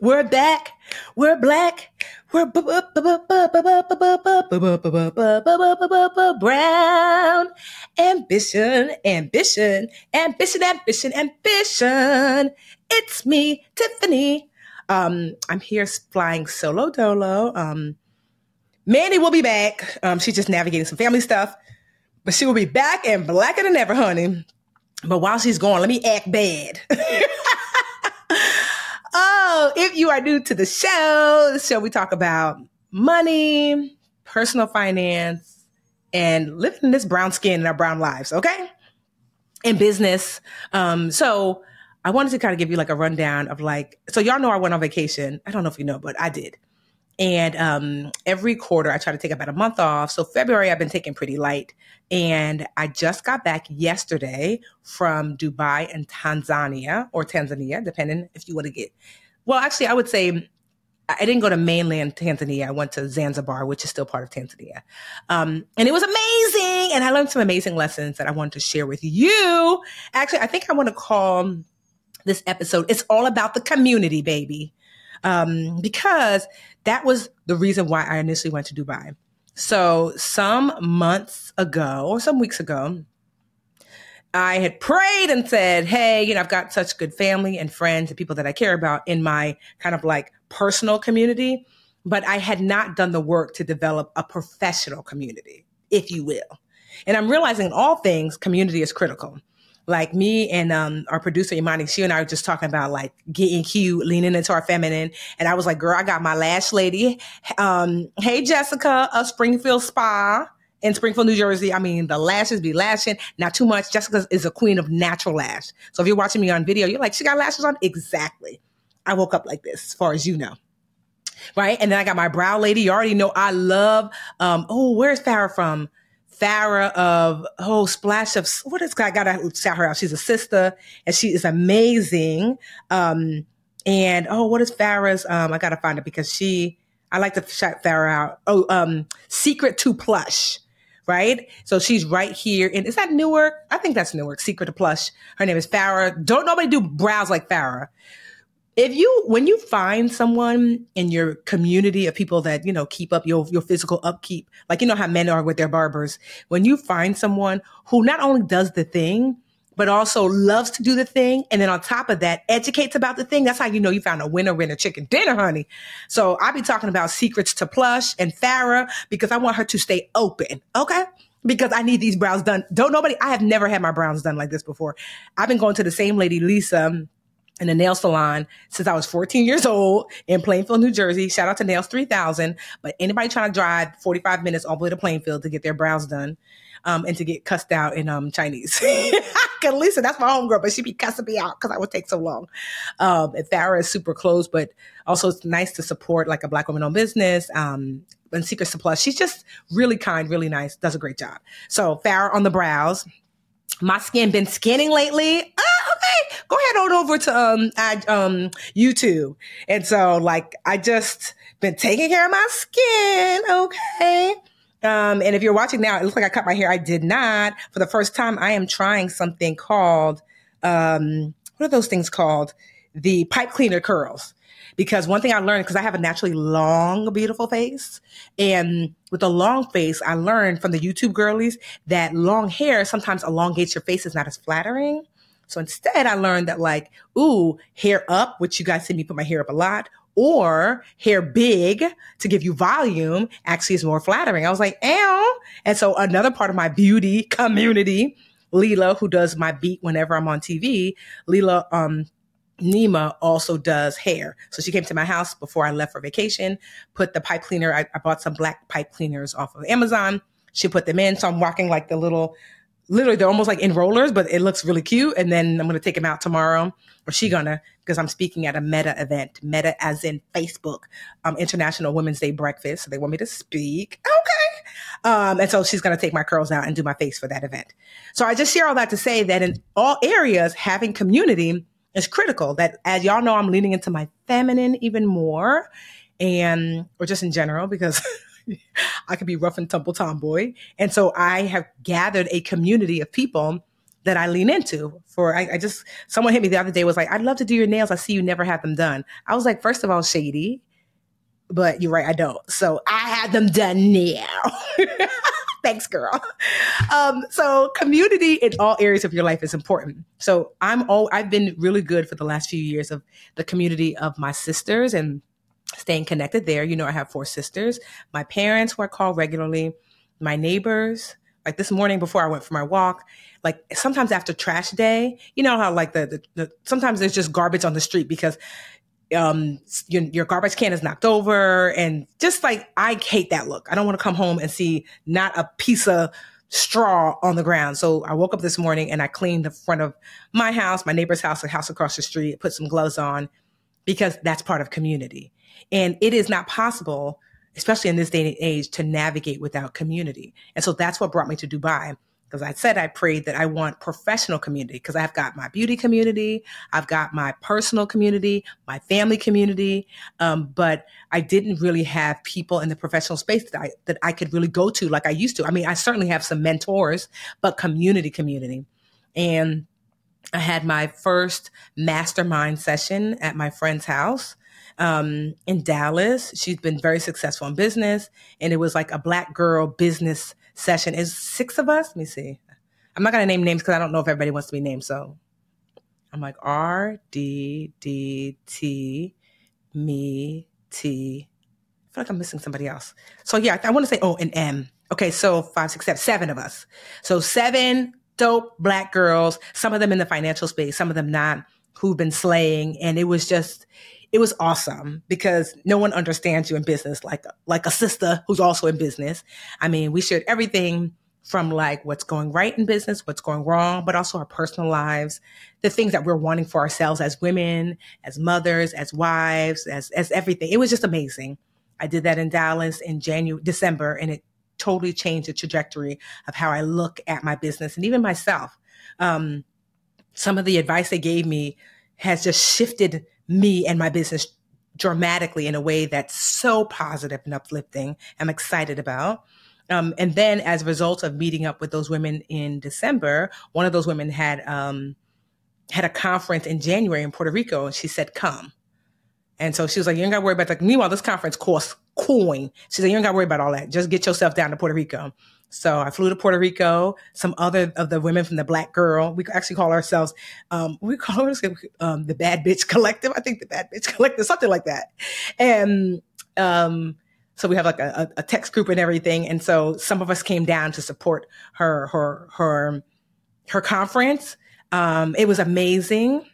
We're back. We're black. We're brown. Ambition, ambition, ambition, ambition, ambition. It's me, Tiffany. Um, I'm here flying solo dolo. Um, Mandi will be back. Um, she's just navigating some family stuff, but she will be back and blacker than ever, honey. But while she's gone, let me act bad. Oh, if you are new to the show, the show we talk about money, personal finance, and living this brown skin in our brown lives, okay? In business. Um, so I wanted to kind of give you like a rundown of like, so y'all know I went on vacation. I don't know if you know, but I did. And um, every quarter, I try to take about a month off. So February, I've been taking pretty light. And I just got back yesterday from Dubai and Tanzania, or Tanzania, depending if you want to get. Well, actually, I would say I didn't go to mainland Tanzania. I went to Zanzibar, which is still part of Tanzania. Um, and it was amazing. And I learned some amazing lessons that I wanted to share with you. Actually, I think I want to call this episode, It's All About the Community, baby um, because that was the reason why I initially went to Dubai. So some months ago or some weeks ago, I had prayed and said, Hey, you know, I've got such good family and friends and people that I care about in my kind of like personal community, but I had not done the work to develop a professional community, if you will. And I'm realizing in all things, community is critical like me and um, our producer Imani, she and I were just talking about like getting cute, leaning into our feminine. And I was like, girl, I got my lash lady. Um, hey, Jessica of Springfield Spa in Springfield, New Jersey. I mean, the lashes be lashing, not too much. Jessica is a queen of natural lash. So if you're watching me on video, you're like, she got lashes on? Exactly. I woke up like this, as far as you know right? And then I got my brow lady. You already know I love. Um, oh, where's Farah from? Farah of oh splash of what is I gotta shout her out. She's a sister and she is amazing. Um and oh what is Farah's um I gotta find it because she I like to shout Farah out. Oh um Secret to Plush. Right? So she's right here And is that Newark? I think that's Newark, Secret to Plush. Her name is Farah. Don't nobody do brows like Farah if you when you find someone in your community of people that you know keep up your your physical upkeep like you know how men are with their barbers when you find someone who not only does the thing but also loves to do the thing and then on top of that educates about the thing that's how you know you found a winner winner chicken dinner honey so i'll be talking about secrets to plush and farah because i want her to stay open okay because I need these brows done. Don't nobody, I have never had my brows done like this before. I've been going to the same lady, Lisa, in a nail salon since I was 14 years old in Plainfield, New Jersey. Shout out to Nails 3000. But anybody trying to drive 45 minutes all the way to Plainfield to get their brows done um, and to get cussed out in um, Chinese. Cause Lisa, that's my homegirl, but she'd be cussing me out because I would take so long. Um, and Farah is super close, but also it's nice to support like a black woman owned business. Um, and Secret Supply. She's just really kind, really nice, does a great job. So Farah on the brows. My skin been skinning lately. Go ahead on over to um I, um YouTube. And so like I just been taking care of my skin, okay? Um, and if you're watching now, it looks like I cut my hair. I did not. For the first time, I am trying something called um, what are those things called? The pipe cleaner curls. Because one thing I learned, because I have a naturally long, beautiful face, and with a long face, I learned from the YouTube girlies that long hair sometimes elongates your face is not as flattering. So instead, I learned that like, ooh, hair up, which you guys see me put my hair up a lot, or hair big to give you volume actually is more flattering. I was like, ow. And so another part of my beauty community, Leela, who does my beat whenever I'm on TV, Leela, um, Nima also does hair. So she came to my house before I left for vacation, put the pipe cleaner. I, I bought some black pipe cleaners off of Amazon. She put them in. So I'm walking like the little literally they're almost like in rollers, but it looks really cute. And then I'm gonna take them out tomorrow, or she gonna because I'm speaking at a Meta event, Meta as in Facebook, um, International Women's Day breakfast. So they want me to speak. Okay, um, and so she's gonna take my curls out and do my face for that event. So I just share all that to say that in all areas, having community is critical. That as y'all know, I'm leaning into my feminine even more, and or just in general because. I could be rough and tumble tomboy. And so I have gathered a community of people that I lean into for, I, I, just, someone hit me the other day was like, I'd love to do your nails. I see you never have them done. I was like, first of all, shady, but you're right. I don't. So I had them done now. Thanks, girl. Um, so community in all areas of your life is important. So I'm all, I've been really good for the last few years of the community of my sisters and staying connected there. You know, I have four sisters, my parents who I call regularly, my neighbors. Like this morning before I went for my walk, like sometimes after trash day, you know how like the, the, the sometimes there's just garbage on the street because um your, your garbage can is knocked over and just like I hate that look. I don't want to come home and see not a piece of straw on the ground. So I woke up this morning and I cleaned the front of my house, my neighbor's house, the house across the street, put some gloves on because that's part of community. And it is not possible, especially in this day and age, to navigate without community. And so that's what brought me to Dubai. Because I said I prayed that I want professional community because I've got my beauty community, I've got my personal community, my family community, um, but I didn't really have people in the professional space that I that I could really go to like I used to. I mean, I certainly have some mentors, but community, community, and I had my first mastermind session at my friend's house um, in Dallas. She's been very successful in business, and it was like a black girl business session. Is six of us? Let me see. I'm not gonna name names because I don't know if everybody wants to be named. So I'm like R D D T me T. I feel like I'm missing somebody else. So yeah, I want to say O and M. Okay, so five, six, seven, seven of us. So seven dope black girls. Some of them in the financial space, some of them not, who've been slaying, and it was just it was awesome because no one understands you in business like like a sister who's also in business. I mean, we shared everything from like what's going right in business, what's going wrong, but also our personal lives, the things that we're wanting for ourselves as women, as mothers, as wives, as as everything. It was just amazing. I did that in Dallas in January, December, and it totally changed the trajectory of how I look at my business and even myself. Um, some of the advice they gave me has just shifted me and my business dramatically in a way that's so positive and uplifting. I'm excited about. Um, and then as a result of meeting up with those women in December, one of those women had um, had a conference in January in Puerto Rico, and she said, "Come." And so she was like, "You ain't got to worry about that." Meanwhile, this conference costs coin. She said, "You ain't got to worry about all that. Just get yourself down to Puerto Rico." So I flew to Puerto Rico. Some other of the women from the Black Girl, we actually call ourselves, um, we call ourselves um, the Bad Bitch Collective. I think the Bad Bitch Collective, something like that. And um, so we have like a, a text group and everything. And so some of us came down to support her her her her conference. Um, it was amazing.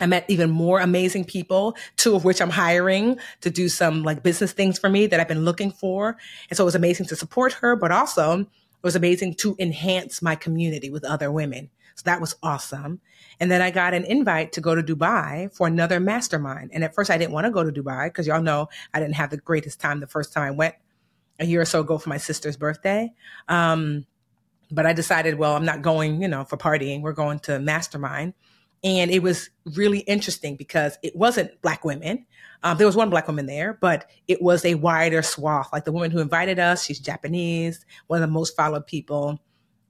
I met even more amazing people, two of which I'm hiring to do some like business things for me that I've been looking for. And so it was amazing to support her, but also it was amazing to enhance my community with other women. So that was awesome. And then I got an invite to go to Dubai for another mastermind. And at first I didn't want to go to Dubai because y'all know I didn't have the greatest time the first time I went a year or so ago for my sister's birthday. Um, but I decided, well, I'm not going, you know, for partying. We're going to mastermind. And it was really interesting because it wasn't black women. Um, there was one black woman there, but it was a wider swath. Like the woman who invited us, she's Japanese, one of the most followed people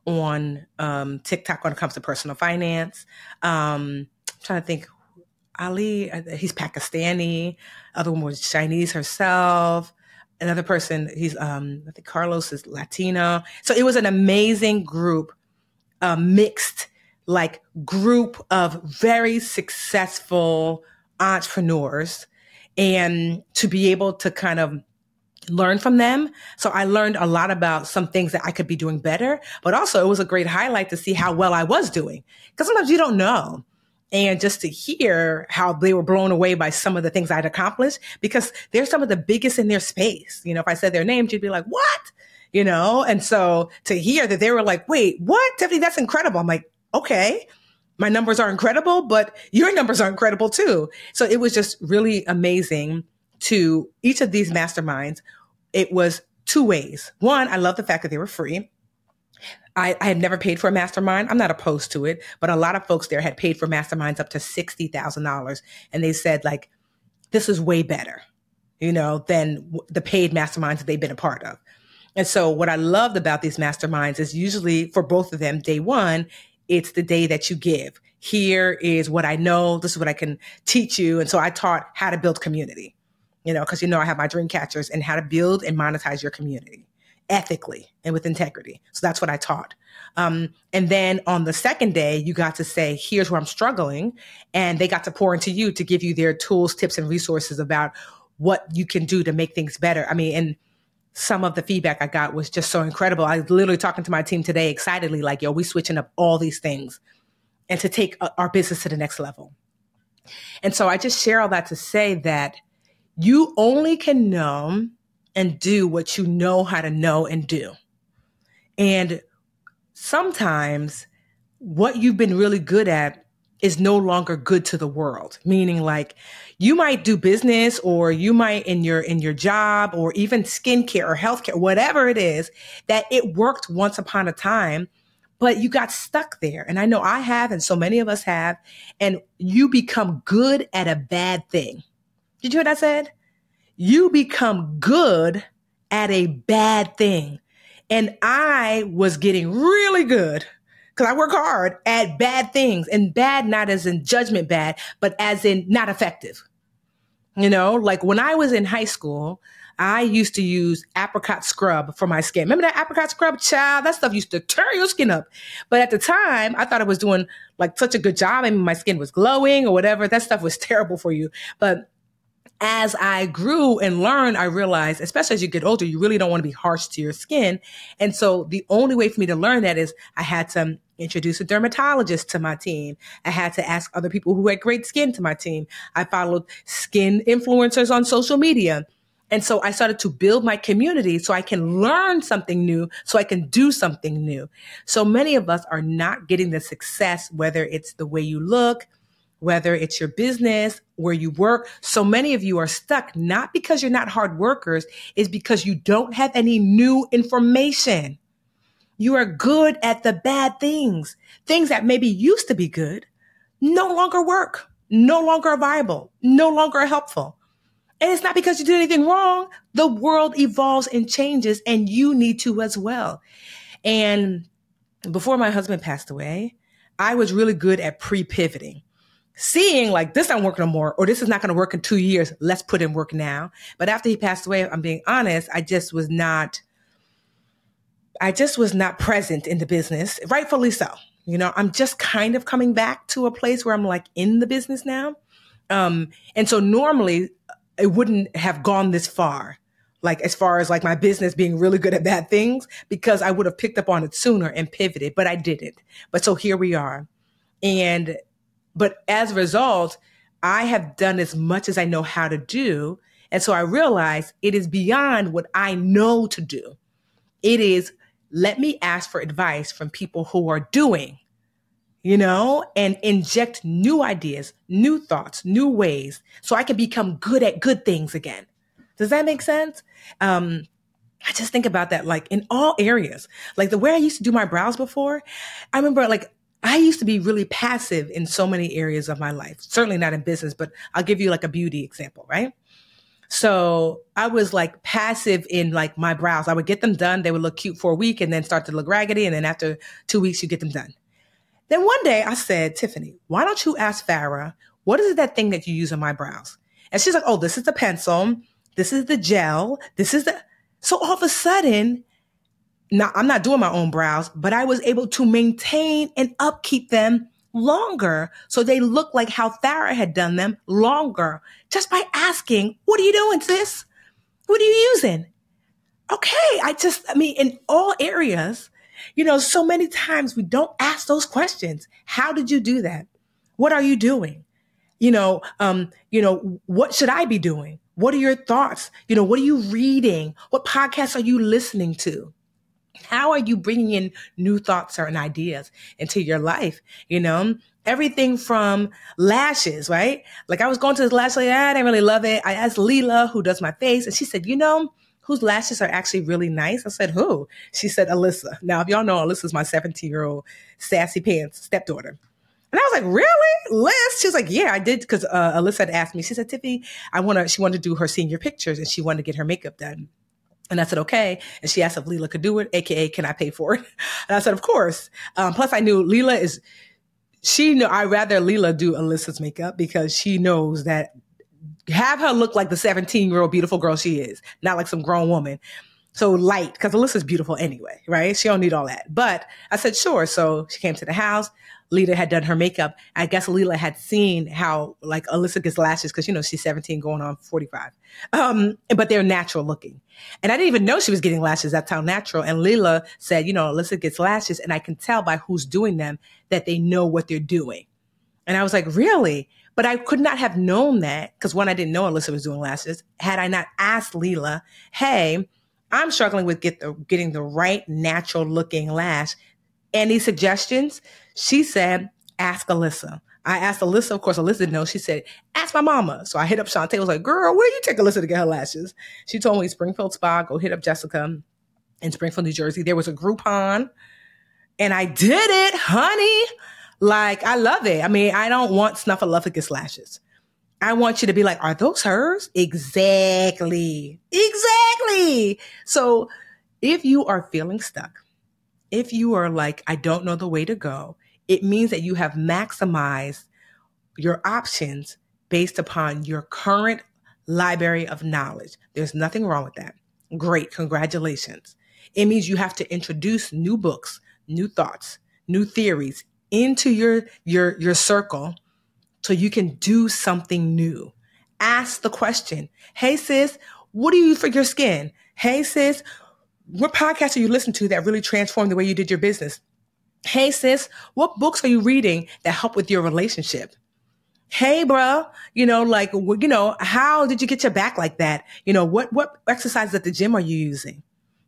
on um, TikTok when it comes to personal finance. Um, I'm trying to think, Ali, uh, he's Pakistani. Other one was Chinese herself. Another person, he's um, I think Carlos is Latino. So it was an amazing group, uh, mixed like group of very successful entrepreneurs and to be able to kind of learn from them. So I learned a lot about some things that I could be doing better, but also it was a great highlight to see how well I was doing. Cause sometimes you don't know. And just to hear how they were blown away by some of the things I'd accomplished because they're some of the biggest in their space. You know, if I said their names, you'd be like, what? You know? And so to hear that they were like, wait, what? Tiffany, that's incredible. I'm like, okay my numbers are incredible, but your numbers are incredible too. So it was just really amazing to each of these masterminds. It was two ways. One, I love the fact that they were free. I, I had never paid for a mastermind. I'm not opposed to it, but a lot of folks there had paid for masterminds up to $60,000. And they said, like, this is way better, you know, than the paid masterminds that they've been a part of. And so what I loved about these masterminds is usually for both of them, day one, it's the day that you give. Here is what I know. This is what I can teach you. And so I taught how to build community, you know, because you know I have my dream catchers and how to build and monetize your community ethically and with integrity. So that's what I taught. Um, and then on the second day, you got to say, here's where I'm struggling. And they got to pour into you to give you their tools, tips, and resources about what you can do to make things better. I mean, and some of the feedback I got was just so incredible. I was literally talking to my team today excitedly, like, yo, we switching up all these things and to take uh, our business to the next level. And so I just share all that to say that you only can know and do what you know how to know and do. And sometimes what you've been really good at is no longer good to the world. Meaning like you might do business or you might in your in your job or even skincare or healthcare whatever it is that it worked once upon a time but you got stuck there. And i know i have and so many of us have and you become good at a bad thing. Did you hear what i said? You become good at a bad thing. And i was getting really good because I work hard at bad things and bad, not as in judgment bad, but as in not effective. You know, like when I was in high school, I used to use apricot scrub for my skin. Remember that apricot scrub, child? That stuff used to tear your skin up. But at the time, I thought I was doing like such a good job. I mean, my skin was glowing or whatever. That stuff was terrible for you. But as I grew and learned, I realized, especially as you get older, you really don't want to be harsh to your skin. And so the only way for me to learn that is I had to introduce a dermatologist to my team. I had to ask other people who had great skin to my team. I followed skin influencers on social media. And so I started to build my community so I can learn something new, so I can do something new. So many of us are not getting the success, whether it's the way you look, whether it's your business, where you work. So many of you are stuck, not because you're not hard workers, is because you don't have any new information. You are good at the bad things, things that maybe used to be good, no longer work, no longer viable, no longer helpful. And it's not because you did anything wrong. The world evolves and changes, and you need to as well. And before my husband passed away, I was really good at pre pivoting seeing like this don't work no more or this is not going to work in two years let's put in work now. But after he passed away i'm being honest i just was not i just was not present in the business rightfully so. You know i'm just kind of coming back to a place where i'm like in the business now. Um and so normally it wouldn't have gone this far like as far as like my business being really good at bad things because i would have picked up on it sooner and pivoted but i didn't. But so here we are. And but as a result, I have done as much as I know how to do. And so I realize it is beyond what I know to do. It is let me ask for advice from people who are doing, you know, and inject new ideas, new thoughts, new ways so I can become good at good things again. Does that make sense? Um, I just think about that like in all areas. Like the way I used to do my brows before, I remember like I used to be really passive in so many areas of my life. Certainly not in business, but I'll give you like a beauty example, right? So I was like passive in like my brows. I would get them done. They would look cute for a week and then start to look raggedy. And then after two weeks, you get them done. Then one day I said, Tiffany, why don't you ask Farah, what is that thing that you use on my brows? And she's like, oh, this is the pencil. This is the gel. This is the. So all of a sudden, not, I'm not doing my own brows, but I was able to maintain and upkeep them longer so they look like how Farah had done them longer just by asking, What are you doing, sis? What are you using? Okay. I just, I mean, in all areas, you know, so many times we don't ask those questions. How did you do that? What are you doing? You know, um, you know, what should I be doing? What are your thoughts? You know, what are you reading? What podcasts are you listening to? How are you bringing in new thoughts and ideas into your life? You know, everything from lashes, right? Like I was going to this lash lady, I didn't really love it. I asked Leela, who does my face, and she said, you know, whose lashes are actually really nice. I said, who? She said, Alyssa. Now, if y'all know, Alyssa's my 17 year old sassy pants stepdaughter. And I was like, really? Liz? She was like, yeah, I did. Because uh, Alyssa had asked me, she said, Tiffy, I want to, she wanted to do her senior pictures and she wanted to get her makeup done. And I said, okay. And she asked if Leela could do it, AKA, can I pay for it? And I said, of course. Um, plus I knew Leela is, she know I'd rather Leela do Alyssa's makeup because she knows that have her look like the 17 year old beautiful girl she is, not like some grown woman. So light, because Alyssa's beautiful anyway, right? She don't need all that. But I said, sure. So she came to the house. Leela had done her makeup. I guess Leela had seen how like Alyssa gets lashes because you know she's 17 going on 45. Um, but they're natural looking. And I didn't even know she was getting lashes. That's how natural. And Leela said, you know, Alyssa gets lashes, and I can tell by who's doing them that they know what they're doing. And I was like, really? But I could not have known that because one, I didn't know Alyssa was doing lashes. Had I not asked Leela, hey, I'm struggling with get the, getting the right natural looking lash. Any suggestions? She said, ask Alyssa. I asked Alyssa, of course, Alyssa knows. She said, ask my mama. So I hit up Shantae. I was like, girl, where do you take Alyssa to get her lashes? She told me Springfield Spa, go hit up Jessica in Springfield, New Jersey. There was a Groupon and I did it, honey. Like, I love it. I mean, I don't want snuffleupagus lashes. I want you to be like, are those hers? Exactly. Exactly. So if you are feeling stuck, if you are like, I don't know the way to go, it means that you have maximized your options based upon your current library of knowledge. There's nothing wrong with that. Great. Congratulations. It means you have to introduce new books, new thoughts, new theories into your, your, your circle so you can do something new. Ask the question. Hey sis, what do you use for your skin? Hey sis, what podcast are you listening to that really transformed the way you did your business? Hey sis, what books are you reading that help with your relationship? Hey, bro, you know, like, you know, how did you get your back like that? You know, what, what exercises at the gym are you using?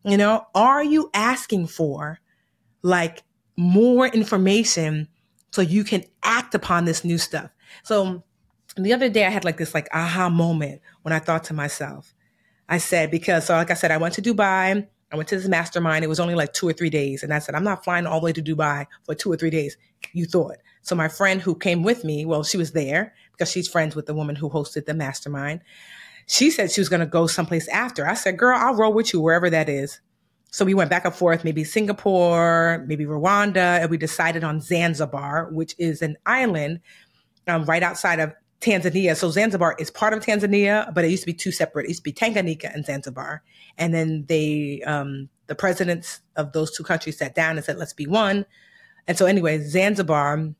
You know, are you asking for like more information so you can act upon this new stuff? So the other day I had like this like aha moment when I thought to myself, I said, because so like I said, I went to Dubai. I went to this mastermind. It was only like two or three days. And I said, I'm not flying all the way to Dubai for two or three days. You thought. So my friend who came with me, well, she was there because she's friends with the woman who hosted the mastermind. She said she was going to go someplace after. I said, girl, I'll roll with you wherever that is. So we went back and forth, maybe Singapore, maybe Rwanda, and we decided on Zanzibar, which is an island um, right outside of Tanzania. So Zanzibar is part of Tanzania, but it used to be two separate. It used to be Tanganyika and Zanzibar. And then they, um, the presidents of those two countries sat down and said, let's be one. And so anyway, Zanzibar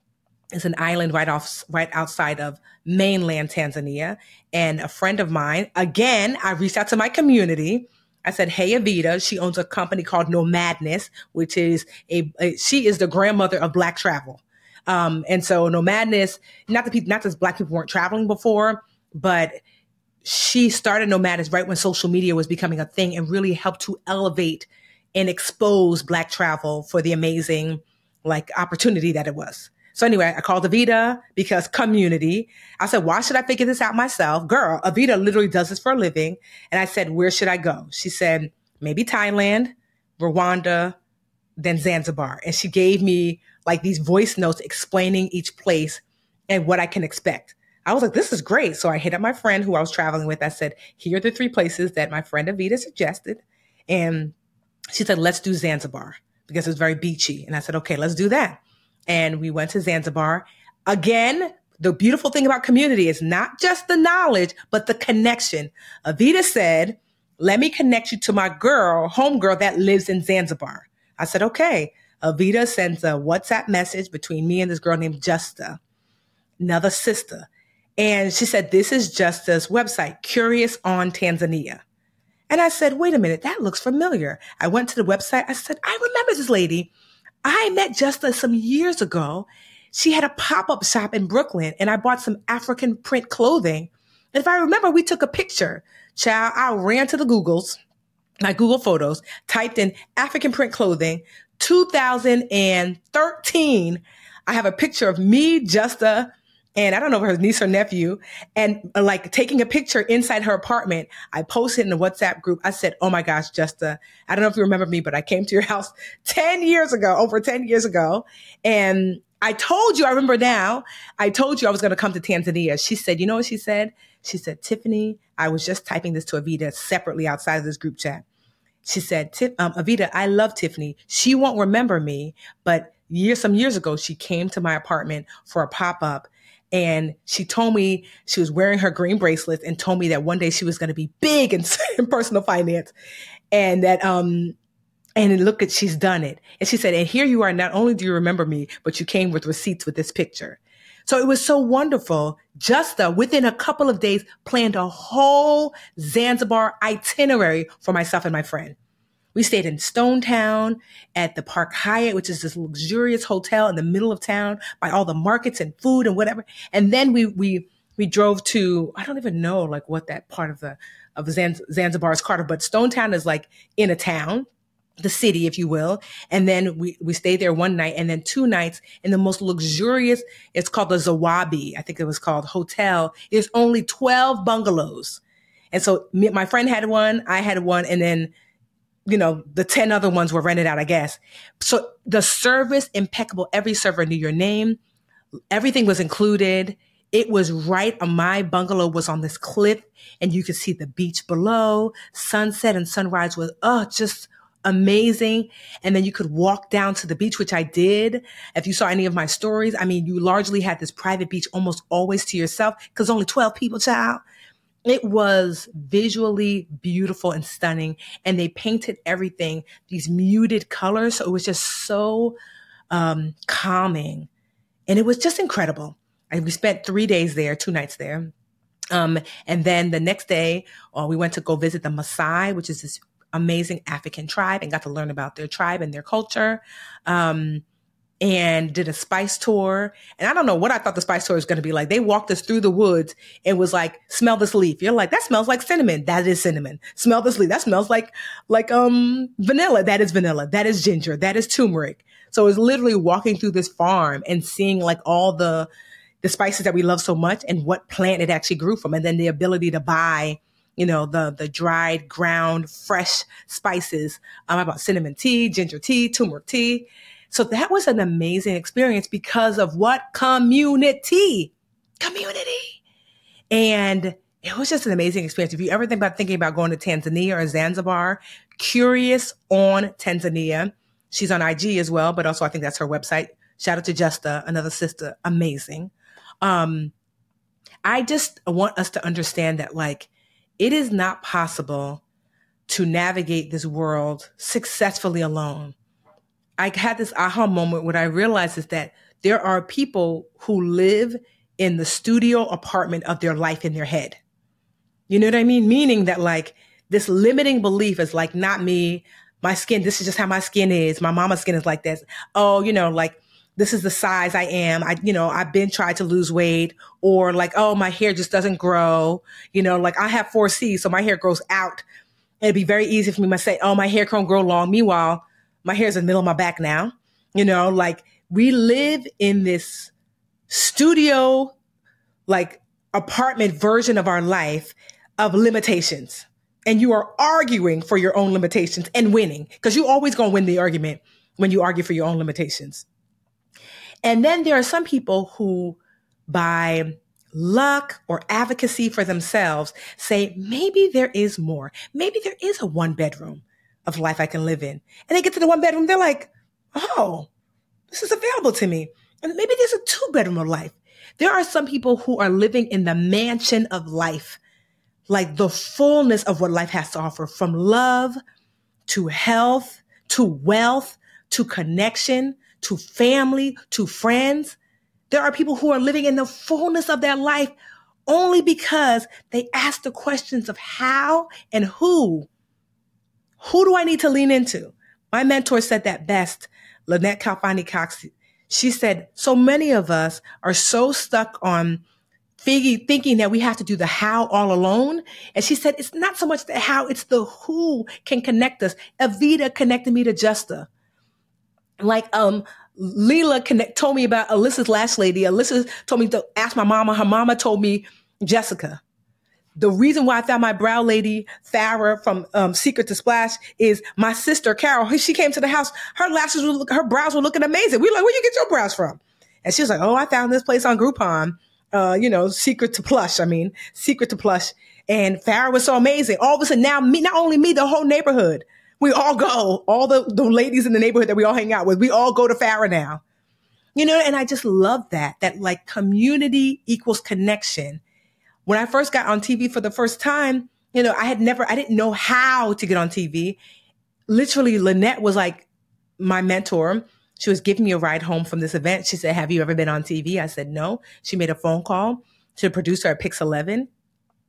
is an island right off, right outside of mainland Tanzania. And a friend of mine, again, I reached out to my community. I said, Hey, Evita, she owns a company called Nomadness, which is a, a she is the grandmother of Black travel. Um, and so Nomadness, not that people, not that black people weren't traveling before, but she started Nomadness right when social media was becoming a thing and really helped to elevate and expose black travel for the amazing like opportunity that it was. So anyway, I called Evita because community. I said, why should I figure this out myself? Girl, Evita literally does this for a living. And I said, where should I go? She said, maybe Thailand, Rwanda, then Zanzibar. And she gave me like these voice notes explaining each place and what I can expect. I was like, this is great. So I hit up my friend who I was traveling with. I said, here are the three places that my friend Evita suggested. And she said, let's do Zanzibar because it's very beachy. And I said, okay, let's do that. And we went to Zanzibar. Again, the beautiful thing about community is not just the knowledge, but the connection. Evita said, let me connect you to my girl, homegirl that lives in Zanzibar. I said, okay. Evita sends a WhatsApp message between me and this girl named Justa, another sister. And she said, This is Justa's website, Curious on Tanzania. And I said, Wait a minute, that looks familiar. I went to the website. I said, I remember this lady. I met Justa some years ago. She had a pop up shop in Brooklyn, and I bought some African print clothing. And if I remember, we took a picture. Child, I ran to the Googles, my Google Photos, typed in African print clothing, 2013. I have a picture of me, Justa, and I don't know if her niece or nephew, and uh, like taking a picture inside her apartment. I posted in the WhatsApp group. I said, "Oh my gosh, Justa, I don't know if you remember me, but I came to your house ten years ago, over ten years ago, and I told you. I remember now. I told you I was going to come to Tanzania." She said, "You know what she said? She said, Tiffany, I was just typing this to Evita separately outside of this group chat. She said, um, Evita, I love Tiffany. She won't remember me, but years, some years ago, she came to my apartment for a pop up and she told me she was wearing her green bracelets and told me that one day she was going to be big in, in, personal finance and that um and look at she's done it and she said and here you are not only do you remember me but you came with receipts with this picture so it was so wonderful. Justa, within a couple of days, planned a whole Zanzibar itinerary for myself and my friend. We stayed in Stone Town at the Park Hyatt, which is this luxurious hotel in the middle of town by all the markets and food and whatever. And then we, we, we drove to, I don't even know like what that part of the, of Zanzibar is called, but Stone Town is like in a town the city, if you will. And then we, we stayed there one night and then two nights in the most luxurious, it's called the Zawadi. I think it was called hotel. It's only 12 bungalows. And so me, my friend had one, I had one, and then, you know, the 10 other ones were rented out, I guess. So the service impeccable. Every server knew your name. Everything was included. It was right on my bungalow was on this cliff and you could see the beach below. Sunset and sunrise was, oh, just amazing. And then you could walk down to the beach, which I did. If you saw any of my stories, I mean, you largely had this private beach almost always to yourself because only 12 people, child. It was visually beautiful and stunning. And they painted everything, these muted colors. So it was just so um, calming. And it was just incredible. And we spent three days there, two nights there. Um, and then the next day, uh, we went to go visit the Maasai, which is this amazing African tribe and got to learn about their tribe and their culture. Um, and did a spice tour. And I don't know what I thought the spice tour was going to be like. They walked us through the woods and was like, smell this leaf. You're like, that smells like cinnamon. That is cinnamon. Smell this leaf. That smells like, like, um, vanilla. That is vanilla. That is ginger. That is turmeric. So it's literally walking through this farm and seeing like all the, the spices that we love so much and what plant it actually grew from. And then the ability to buy you know, the, the dried, ground, fresh spices. Um, about cinnamon tea, ginger tea, turmeric tea. So that was an amazing experience because of what community, community. And it was just an amazing experience. If you ever think about thinking about going to Tanzania or Zanzibar, curious on Tanzania. She's on IG as well, but also I think that's her website. Shout out to Justa, another sister, amazing. Um, I just want us to understand that like it is not possible to navigate this world successfully alone. I had this aha moment when I realized is that there are people who live in the studio apartment of their life in their head. You know what I mean? Meaning that like this limiting belief is like not me, my skin, this is just how my skin is. My mama's skin is like this. Oh, you know, like this is the size I am. I, you know, I've been trying to lose weight or like, oh, my hair just doesn't grow. You know, like I have 4C, so my hair grows out. It'd be very easy for me to say, oh, my hair can't grow long. Meanwhile, my hair's in the middle of my back now. You know, like we live in this studio, like apartment version of our life of limitations. And you are arguing for your own limitations and winning because you always going to win the argument when you argue for your own limitations. And then there are some people who, by luck or advocacy for themselves, say, maybe there is more. Maybe there is a one bedroom of life I can live in. And they get to the one bedroom, they're like, oh, this is available to me. And maybe there's a two bedroom of life. There are some people who are living in the mansion of life, like the fullness of what life has to offer from love to health to wealth to connection, to family, to friends. There are people who are living in the fullness of their life only because they ask the questions of how and who. Who do I need to lean into? My mentor said that best, Lynnette Khalfani-Cox. She said, so many of us are so stuck on thinking that we have to do the how all alone. And she said, it's not so much the how, it's the who can connect us. Evita connected me to Justa. Like, um, Leela connect, told me about Alyssa's last lady. Alyssa told me to ask my mama. Her mama told me Jessica. The reason why I found my brow lady, Farah from um, Secret to Splash, is my sister Carol. She came to the house. Her lashes were, her brows were looking amazing. We like, where you get your brows from? And she was like, oh, I found this place on Groupon. Uh, you know, Secret to Plush. I mean, Secret to Plush. And Farah was so amazing. All of a sudden, now me, not only me, the whole neighborhood. We all go. All the, the ladies in the neighborhood that we all hang out with, we all go to Farah now. You know, and I just love that, that like community equals connection. When I first got on TV for the first time, you know, I had never, I didn't know how to get on TV. Literally, Lynnette was like my mentor. She was giving me a ride home from this event. She said, Have you ever been on TV? I said, No. She made a phone call to the producer at Pix 11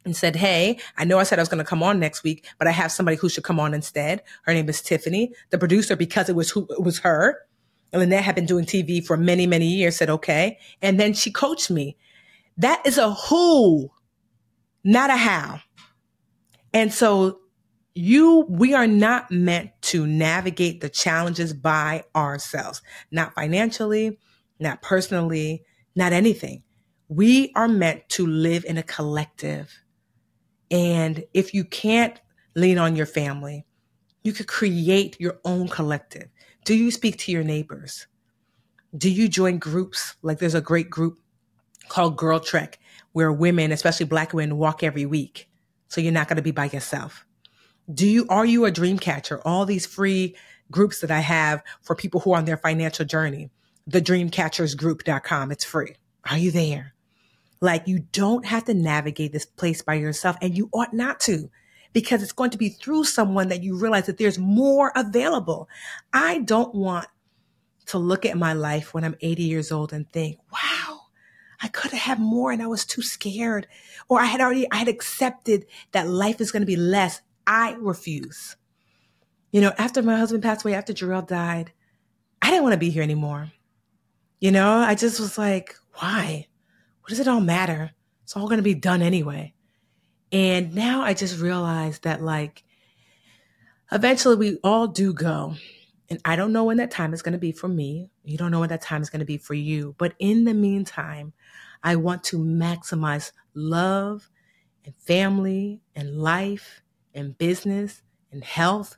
and said, Hey, I know I said I was going to come on next week, but I have somebody who should come on instead. Her name is Tiffany. The producer, because it was who, it was her, and Lynnette had been doing TV for many, many years, said, Okay. And then she coached me. That is a who, not a how. And so you, we are not meant to navigate the challenges by ourselves, not financially, not personally, not anything. We are meant to live in a collective. And if you can't lean on your family, you could create your own collective. Do you speak to your neighbors? Do you join groups? Like there's a great group called Girl Trek where women, especially black women, walk every week. So you're not going to be by yourself. Do you, are you a dream catcher? All these free groups that I have for people who are on their financial journey, thedreamcatchersgroup.com. It's free. Are you there? Like you don't have to navigate this place by yourself and you ought not to because it's going to be through someone that you realize that there's more available. I don't want to look at my life when I'm 80 years old and think, wow, I could have had more and I was too scared. Or I had already, I had accepted that life is going to be less. I refuse. You know, after my husband passed away, after Jarrell died, I didn't want to be here anymore. You know, I just was like, why? What does it all matter? It's all going to be done anyway. And now I just realized that, like, eventually we all do go. And I don't know when that time is going to be for me. You don't know when that time is going to be for you. But in the meantime, I want to maximize love and family and life and business and health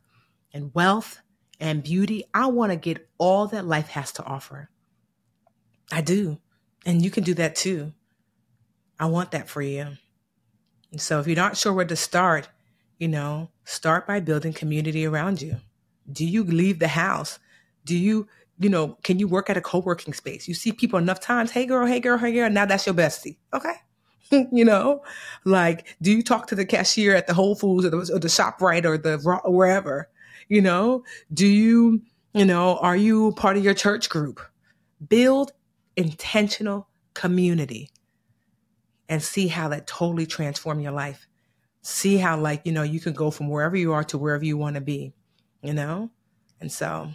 and wealth and beauty. I want to get all that life has to offer. I do. And you can do that too. I want that for you. And so if you're not sure where to start, you know, start by building community around you. Do you leave the house? Do you, you know, can you work at a co-working space? You see people enough times, hey girl, hey girl, hey girl, now that's your bestie. Okay. you know, like, do you talk to the cashier at the Whole Foods or the, or the ShopRite or the wherever? You know, do you, you know, are you part of your church group? Build intentional community and see how that totally transform your life. See how like, you know, you can go from wherever you are to wherever you want to be, you know? And so,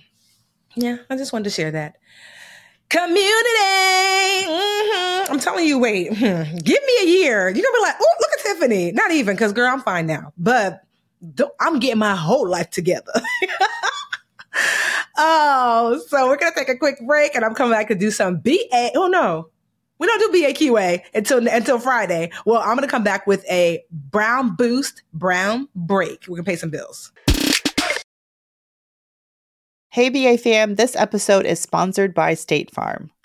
yeah, I just wanted to share that. Community. Mm-hmm. I'm telling you, wait, give me a year. You're gonna be like, oh, look at Tiffany. Not even, because girl, I'm fine now. But I'm getting my whole life together. oh, so we're gonna take a quick break, and I'm coming back to do some BA. Oh no, we don't do BAQA until until Friday. Well, I'm gonna come back with a brown boost, brown break. We're gonna pay some bills. Hey, BA fam, this episode is sponsored by State Farm.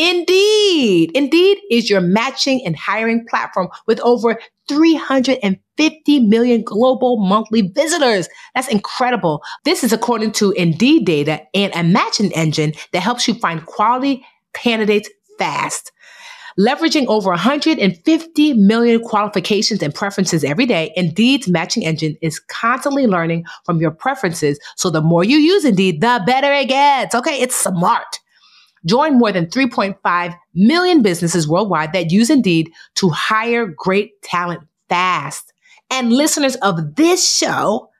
Indeed. Indeed is your matching and hiring platform with over 350 million global monthly visitors. That's incredible. This is according to Indeed data and a matching engine that helps you find quality candidates fast. Leveraging over 150 million qualifications and preferences every day, Indeed's matching engine is constantly learning from your preferences. So the more you use Indeed, the better it gets. Okay, it's smart. Join more than 3.5 million businesses worldwide that use Indeed to hire great talent fast. And listeners of this show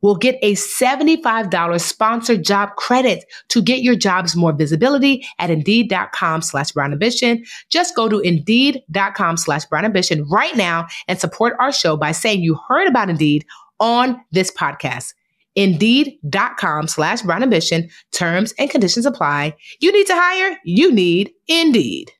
will get a $75 sponsored job credit to get your jobs more visibility at indeed.com slash brown ambition. Just go to indeed.com slash brown ambition right now and support our show by saying you heard about Indeed on this podcast. Indeed.com slash brown ambition. Terms and conditions apply. You need to hire, you need Indeed.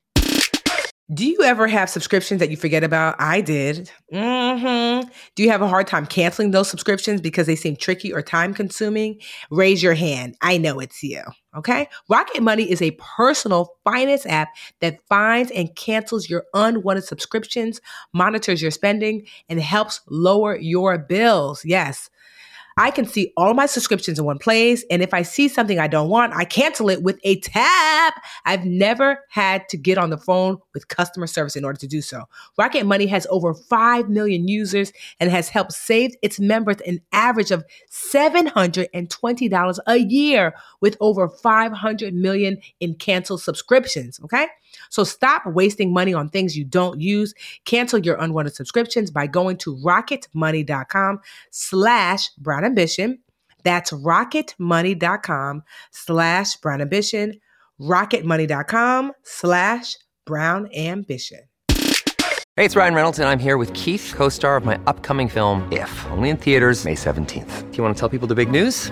Do you ever have subscriptions that you forget about? I did. Mm-hmm. Do you have a hard time canceling those subscriptions because they seem tricky or time consuming? Raise your hand. I know it's you. Okay. Rocket Money is a personal finance app that finds and cancels your unwanted subscriptions, monitors your spending, and helps lower your bills. Yes. I can see all my subscriptions in one place. And if I see something I don't want, I cancel it with a tap. I've never had to get on the phone with customer service in order to do so. Rocket Money has over 5 million users and has helped save its members an average of $720 a year with over 500 million in canceled subscriptions. Okay. So stop wasting money on things you don't use. Cancel your unwanted subscriptions by going to rocketmoney.com slash brown ambition. That's rocketmoney.com slash brown ambition. Rocketmoney.com slash brown ambition. Hey, it's Ryan Reynolds, and I'm here with Keith, co star of my upcoming film, If, only in theaters, May 17th. Do you want to tell people the big news?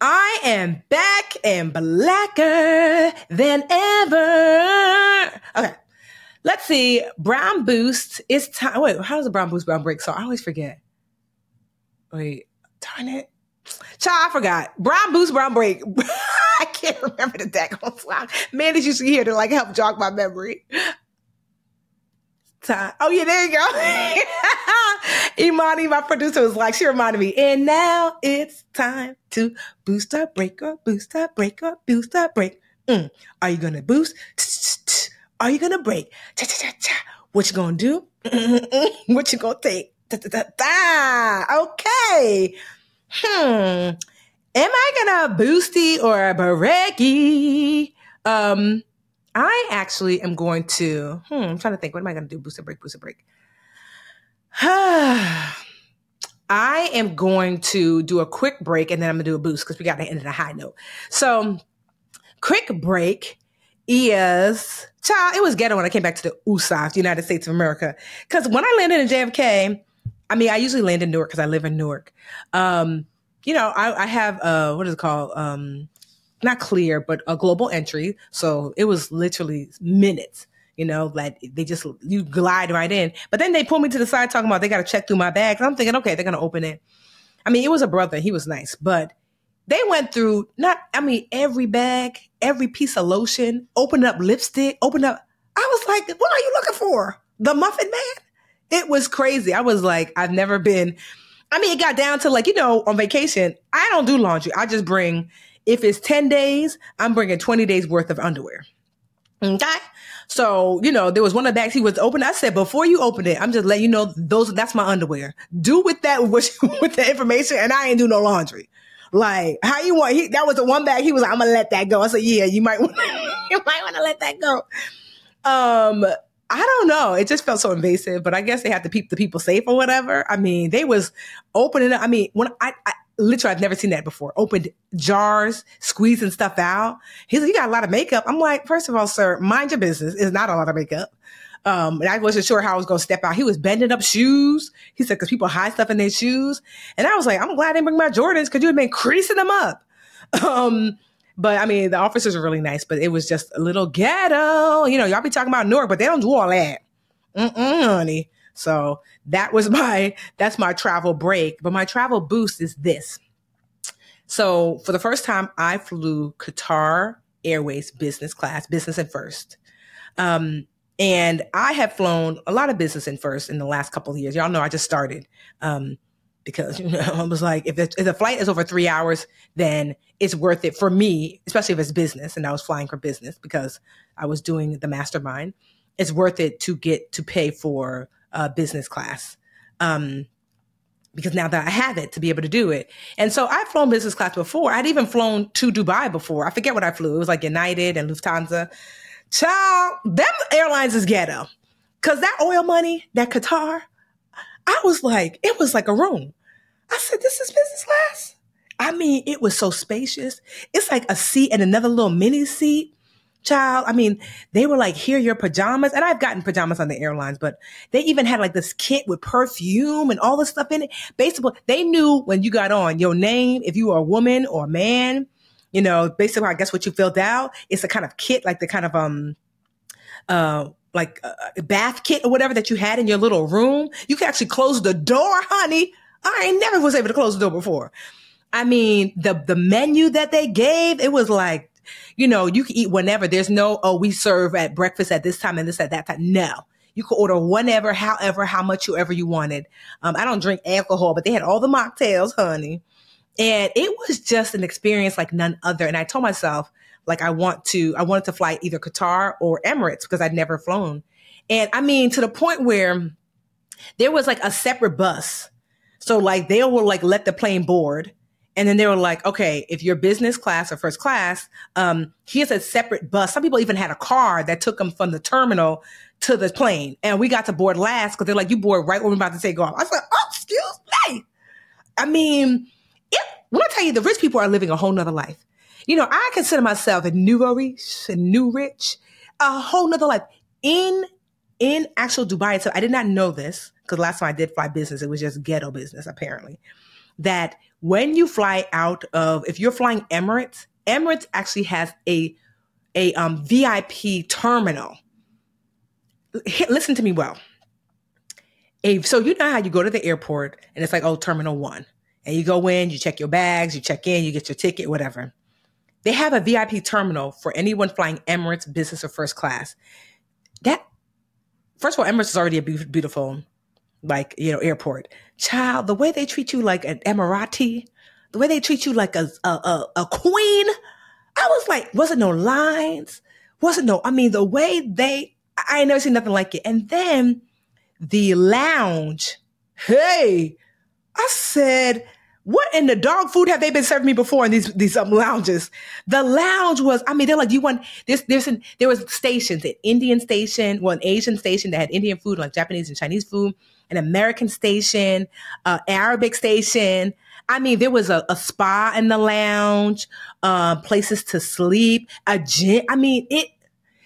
I am back and blacker than ever. Okay. Let's see. Brown Boost is time. Wait, how does a brown boost brown break? So I always forget. Wait, darn it. Child, I forgot. Brown boost, brown break. I can't remember the daggone song. Man, is used to here to like help jog my memory. Time. Oh yeah, there you go. Imani, my producer, was like, she reminded me, and now it's time to boost our break or boost our break or boost our break. Mm. Are you gonna boost? Are you gonna break? What you gonna do? What you gonna take? Okay. Hmm. Am I gonna boosty or a brekkie? Um, I actually am going to, hmm, I'm trying to think, what am I going to do? Boost a break, boost a break. I am going to do a quick break and then I'm going to do a boost because we got to end on a high note. So, quick break is, child, it was ghetto when I came back to the USA, the United States of America. Because when I landed in JFK, I mean, I usually land in Newark because I live in Newark. Um, you know, I, I have, uh, what is it called? Um, not clear, but a global entry. So it was literally minutes, you know, like they just, you glide right in. But then they pull me to the side talking about they got to check through my bags. I'm thinking, okay, they're going to open it. I mean, it was a brother. He was nice, but they went through not, I mean, every bag, every piece of lotion, opened up lipstick, opened up. I was like, what are you looking for? The muffin man? It was crazy. I was like, I've never been, I mean, it got down to like, you know, on vacation, I don't do laundry. I just bring, if it's 10 days, I'm bringing 20 days worth of underwear. Okay. So, you know, there was one of the bags he was open. I said, before you open it, I'm just letting you know those, that's my underwear. Do with that, with, with the information. And I ain't do no laundry. Like, how you want? He, that was the one bag. He was like, I'm gonna let that go. I said, yeah, you might, want you might want to let that go. Um, I don't know. It just felt so invasive, but I guess they have to keep the people safe or whatever. I mean, they was opening up. I mean, when I, I literally, I've never seen that before. Opened jars, squeezing stuff out. He's like, you got a lot of makeup. I'm like, first of all, sir, mind your business. It's not a lot of makeup. Um, and I wasn't sure how I was going to step out. He was bending up shoes. He said, cause people hide stuff in their shoes. And I was like, I'm glad I didn't bring my Jordans cause you had been creasing them up. Um, but I mean, the officers are really nice, but it was just a little ghetto. You know, y'all be talking about Newark, but they don't do all that. Mm-mm, honey. So that was my, that's my travel break. But my travel boost is this. So for the first time, I flew Qatar Airways business class, business and first. Um, and I have flown a lot of business in first in the last couple of years. Y'all know I just started um, because you know I was like, if, if the flight is over three hours, then it's worth it for me, especially if it's business. And I was flying for business because I was doing the mastermind. It's worth it to get to pay for uh, business class. Um, because now that I have it to be able to do it. And so I've flown business class before. I'd even flown to Dubai before. I forget what I flew. It was like United and Lufthansa. Child, them airlines is ghetto. Cause that oil money, that Qatar, I was like, it was like a room. I said, this is business class. I mean, it was so spacious. It's like a seat and another little mini seat. Child, I mean, they were like, here your pajamas. And I've gotten pajamas on the airlines, but they even had like this kit with perfume and all this stuff in it. Basically, they knew when you got on your name, if you were a woman or a man, you know, basically, I guess what you filled out. It's a kind of kit, like the kind of, um, uh, like a bath kit or whatever that you had in your little room. You can actually close the door, honey. I ain't never was able to close the door before. I mean, the the menu that they gave, it was like, you know, you can eat whenever. There's no, oh, we serve at breakfast at this time and this at that time. No. You could order whenever, however, how much you ever you wanted. Um, I don't drink alcohol, but they had all the mocktails, honey. And it was just an experience like none other. And I told myself, like, I want to, I wanted to fly either Qatar or Emirates because I'd never flown. And I mean, to the point where there was like a separate bus. So like they will like let the plane board. And then they were like, okay, if you're business class or first class, um, here's a separate bus. Some people even had a car that took them from the terminal to the plane. And we got to board last because they're like, you board right when we're about to take off. I was like, oh, excuse me. I mean, when I tell you the rich people are living a whole nother life. You know, I consider myself a nouveau riche, a new rich, a whole nother life. In in actual Dubai So I did not know this because last time I did fly business, it was just ghetto business, apparently. That when you fly out of, if you're flying Emirates, Emirates actually has a a um, VIP terminal. Listen to me well. A, so you know how you go to the airport and it's like, oh, terminal one and you go in, you check your bags, you check in, you get your ticket, whatever. They have a VIP terminal for anyone flying Emirates business or first class. That first of all, Emirates is already a beautiful, like you know, airport. Child, the way they treat you like an Emirati, the way they treat you like a a, a, a queen. I was like, wasn't no lines, wasn't no. I mean, the way they, I ain't never seen nothing like it. And then the lounge, hey, I said, what in the dog food have they been serving me before in these these um, lounges? The lounge was, I mean, they're like, you want this? There's an, there was stations, an Indian station, well, an Asian station that had Indian food, like Japanese and Chinese food, an American station, Arabic station. I mean, there was a, a spa in the lounge, uh, places to sleep, a gym. I mean, it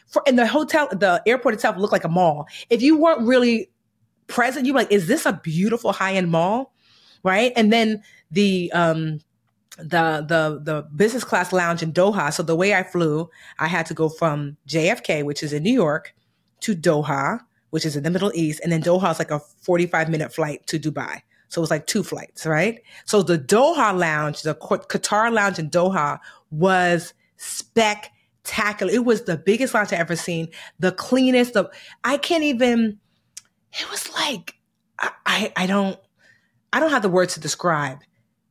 for in the hotel, the airport itself looked like a mall. If you weren't really present, you were like, is this a beautiful high end mall? Right. And then the um the the the business class lounge in Doha. So the way I flew, I had to go from JFK, which is in New York, to Doha, which is in the Middle East, and then Doha is like a 45 minute flight to Dubai. So it was like two flights, right? So the Doha lounge, the Qatar lounge in Doha was spectacular. It was the biggest lounge I ever seen, the cleanest. The I can't even. It was like I I, I don't I don't have the words to describe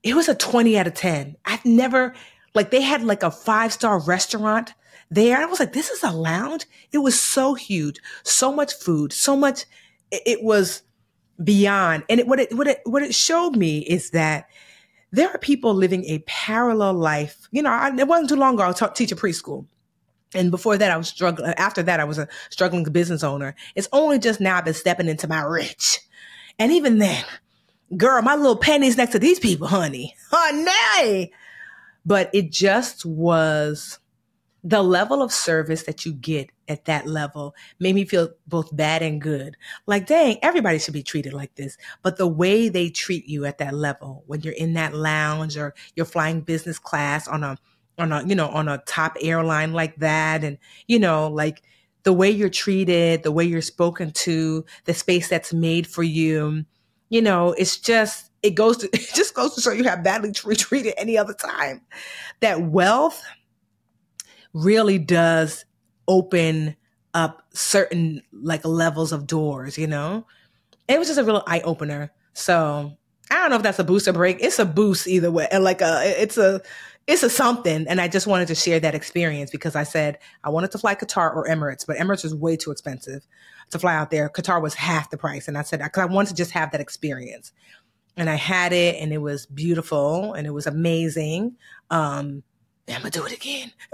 it was a 20 out of 10. I've never, like, they had like a five star restaurant there. I was like, this is a lounge. It was so huge, so much food, so much. It, it was beyond. And it, what it, what it, what it showed me is that there are people living a parallel life. You know, I, it wasn't too long ago I taught teach a preschool. And before that, I was struggling. After that, I was a struggling business owner. It's only just now I've been stepping into my rich. And even then, girl, my little pennies next to these people, honey. Honey. But it just was the level of service that you get at that level made me feel both bad and good. Like, dang, everybody should be treated like this. But the way they treat you at that level, when you're in that lounge or you're flying business class on a, on a, you know, on a top airline like that, and, you know, like the way you're treated, the way you're spoken to, the space that's made for you, you know, it's just, it goes to, it just goes to show you how badly treated any other time. That wealth, really does open up certain like levels of doors, you know? It was just a real eye opener. So I don't know if that's a boost or break. It's a boost either way. And like a it's a it's a something. And I just wanted to share that experience because I said I wanted to fly Qatar or Emirates, but Emirates was way too expensive to fly out there. Qatar was half the price. And I said, because I wanted to just have that experience. And I had it and it was beautiful and it was amazing. Um, I'm gonna do it again.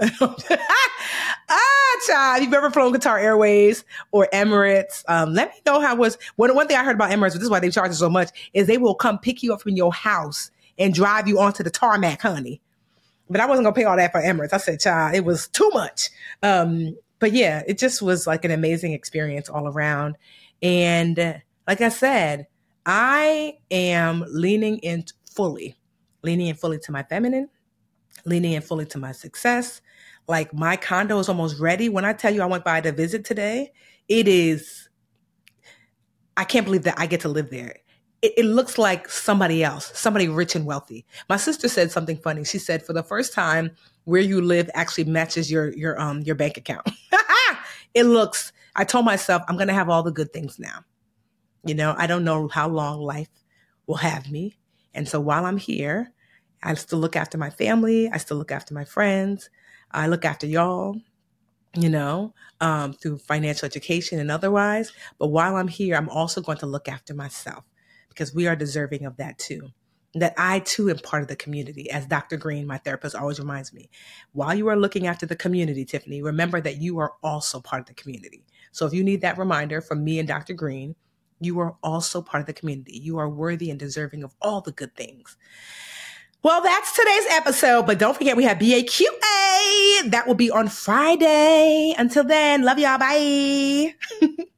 ah, child, you've ever flown Qatar Airways or Emirates? Um, let me know how it was. One, one thing I heard about Emirates, this is why they charge so much, is they will come pick you up from your house and drive you onto the tarmac, honey. But I wasn't gonna pay all that for Emirates. I said, child, it was too much. Um, but yeah, it just was like an amazing experience all around. And like I said, I am leaning in fully, leaning in fully to my feminine leaning in fully to my success. Like my condo is almost ready. When I tell you I went by to visit today, it is, I can't believe that I get to live there. It, it, looks like somebody else, somebody rich and wealthy. My sister said something funny. She said, for the first time, where you live actually matches your your um your bank account. it looks. I told myself I'm gonna have all the good things now. You know, I don't know how long life will have me, and so while I'm here, I still look after my family. I still look after my friends. I look after y'all, you know, um, through financial education and otherwise. But while I'm here, I'm also going to look after myself because we are deserving of that too. That I too am part of the community, as Dr. Green, my therapist, always reminds me. While you are looking after the community, Tiffany, remember that you are also part of the community. So if you need that reminder from me and Dr. Green, you are also part of the community. You are worthy and deserving of all the good things. Well, that's today's episode, but don't forget we have BAQA. That will be on Friday. Until then, love y'all. Bye.